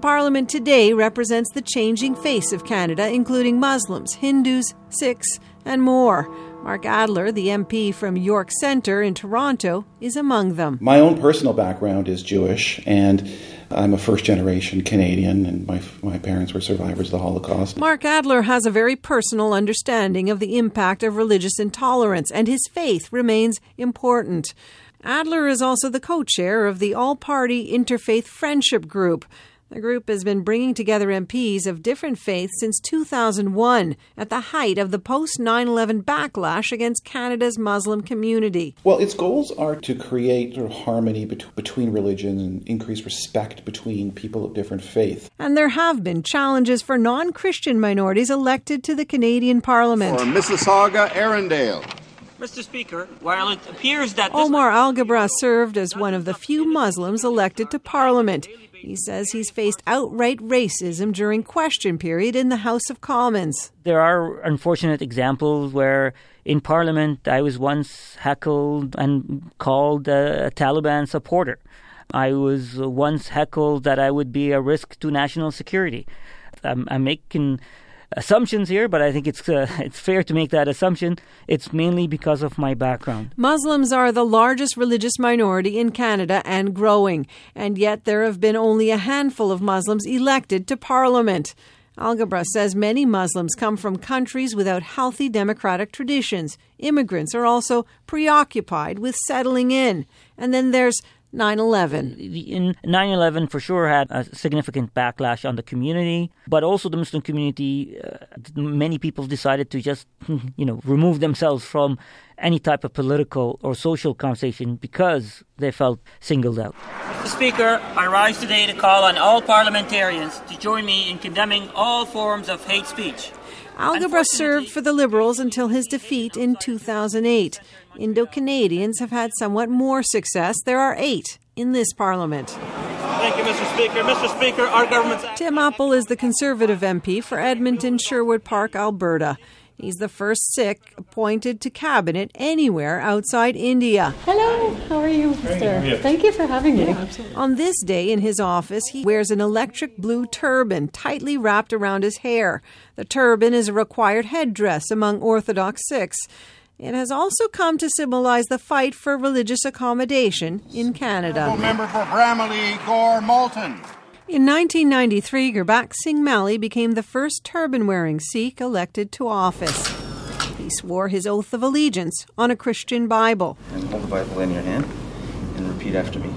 parliament today represents the changing face of Canada, including Muslims, Hindus, Sikhs, and more. Mark Adler, the MP from York Centre in Toronto, is among them. My own personal background is Jewish, and I'm a first generation Canadian, and my, my parents were survivors of the Holocaust. Mark Adler has a very personal understanding of the impact of religious intolerance, and his faith remains important. Adler is also the co chair of the All Party Interfaith Friendship Group. The group has been bringing together MPs of different faiths since 2001, at the height of the post 9 11 backlash against Canada's Muslim community. Well, its goals are to create sort of harmony bet- between religions and increase respect between people of different faiths. And there have been challenges for non Christian minorities elected to the Canadian Parliament. For Mississauga, Erindale. Mr. Speaker, while it appears that Omar Alghabra served as one of the few Muslims elected to Parliament. He says he's faced outright racism during question period in the House of Commons. There are unfortunate examples where in Parliament I was once heckled and called a Taliban supporter. I was once heckled that I would be a risk to national security. I'm, I'm making assumptions here, but I think it's uh, it's fair to make that assumption. It's mainly because of my background. Muslims are the largest religious minority in Canada and growing, and yet there have been only a handful of Muslims elected to parliament. Alghabra says many Muslims come from countries without healthy democratic traditions. Immigrants are also preoccupied with settling in. And then there's 9 11. In 9 11, for sure, had a significant backlash on the community, but also the Muslim community. Uh, many people decided to just, you know, remove themselves from any type of political or social conversation because they felt singled out. Mr. Speaker, I rise today to call on all parliamentarians to join me in condemning all forms of hate speech. Alghabra served for the Liberals until his defeat in 2008. Indo Canadians have had somewhat more success. There are eight in this parliament. Thank you, Mr. Speaker. Mr. Speaker, our government's. Tim Uppal is the Conservative MP for Edmonton Sherwood Park, Alberta. He's the first Sikh appointed to cabinet anywhere outside India. Hello, how are you, Mr. Thank you for having me. On this day in his office, he wears an electric blue turban tightly wrapped around his hair. The turban is a required headdress among Orthodox Sikhs. It has also come to symbolize the fight for religious accommodation in Canada. Member for Bramalea, Gore Malton. In 1993, Gurbax Singh Malhi became the first turban wearing Sikh elected to office. He swore his oath of allegiance on a Christian Bible. And hold the Bible in your hand and repeat after me.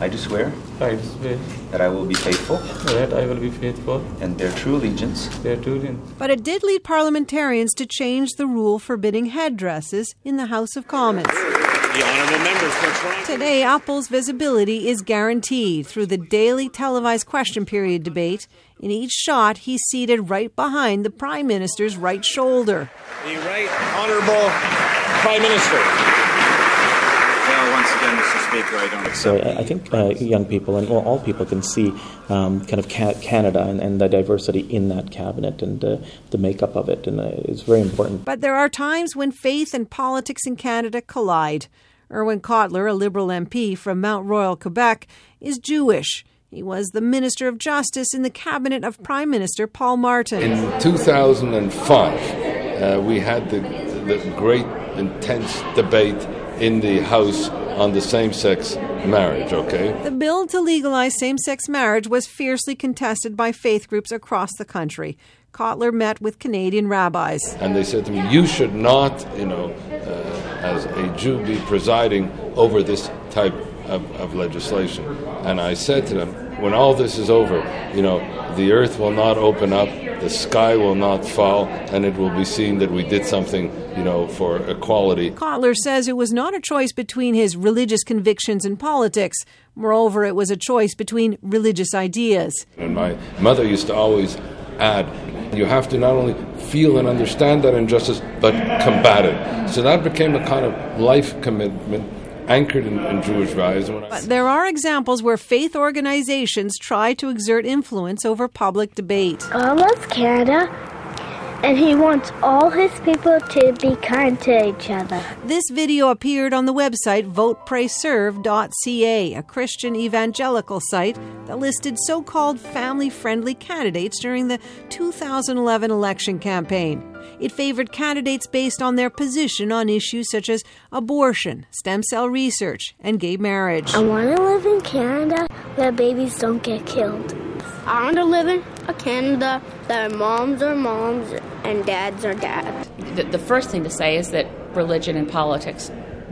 I do swear I swear that I will be faithful that I will be faithful and bear true allegiance bear true allegiance But it did lead parliamentarians to change the rule forbidding headdresses in the House of Commons. The honourable members for trying. Today, Uppal's visibility is guaranteed through the daily televised question period debate. In each shot, he's seated right behind the Prime Minister's right shoulder. The right honourable Prime Minister. Well, once again, Mr. Speaker, I don't So accept. I I think uh, young people and well, all people can see um, kind of ca- Canada and, and the diversity in that cabinet and uh, the makeup of it, and uh, it's very important. But there are times when faith and politics in Canada collide. Irwin Cotler, a Liberal MP from Mount Royal, Quebec, is Jewish. He was the Minister of Justice in the cabinet of Prime Minister Paul Martin. In 2005, uh, we had the, the great, intense debate in the House on the same sex marriage, okay? The bill to legalize same sex marriage was fiercely contested by faith groups across the country. Cotler met with Canadian rabbis. And they said to me, You should not, you know, uh, as a Jew, be presiding over this type of, of legislation. And I said to them, When all this is over, you know, the earth will not open up, the sky will not fall, and it will be seen that we did something, you know, for equality. Cotler says it was not a choice between his religious convictions and politics. Moreover, it was a choice between religious ideas. And my mother used to always add, you have to not only feel and understand that injustice, but combat it. So that became a kind of life commitment anchored in, in Jewish values. And when But there are examples where faith organizations try to exert influence over public debate. Almost Canada. and he wants all his people to be kind to each other. This video appeared on the website voteprayserve.ca, a Christian evangelical site that listed so called family friendly candidates during the 2011 election campaign. It favored candidates based on their position on issues such as abortion, stem cell research, and gay marriage. I want to live in Canada where babies don't get killed. I want to live in a Canada that moms are moms and dads are dads. The, the first thing to say is that religion and politics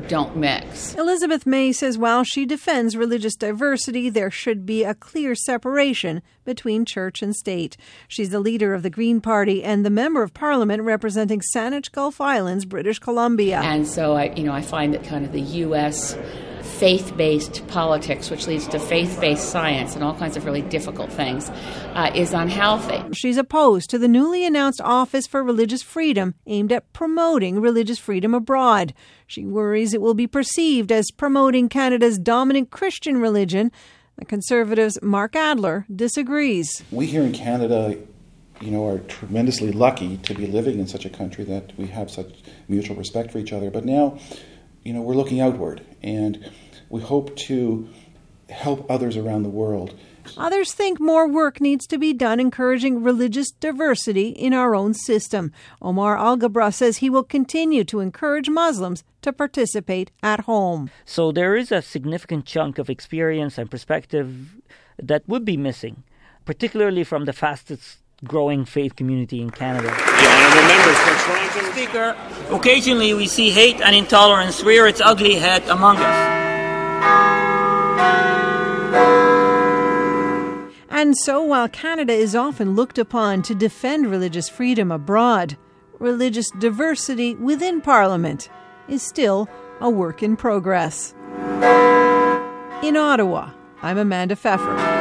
don't mix. Elizabeth May says while she defends religious diversity, there should be a clear separation between church and state. She's the leader of the Green Party and the member of parliament representing Saanich Gulf Islands, British Columbia. And so I you know I find that kind of the US faith based politics, which leads to faith based science and all kinds of really difficult things, uh, is unhealthy. She's opposed to the newly announced Office for Religious Freedom aimed at promoting religious freedom abroad. She worries it will be perceived as promoting Canada's dominant Christian religion. The Conservatives' Mark Adler disagrees. We here in Canada you know, are tremendously lucky to be living in such a country that we have such mutual respect for each other. But now, you know, we're looking outward, and we hope to help others around the world. Others think more work needs to be done encouraging religious diversity in our own system. Omar Alghabra says he will continue to encourage Muslims to participate at home. So there is a significant chunk of experience and perspective that would be missing, particularly from the fastest growing faith community in Canada. The honourable members for Toronto. Speaker, occasionally we see hate and intolerance rear its ugly head among us. And so, while Canada is often looked upon to defend religious freedom abroad, religious diversity within Parliament is still a work in progress. In Ottawa, I'm Amanda Pfeffer.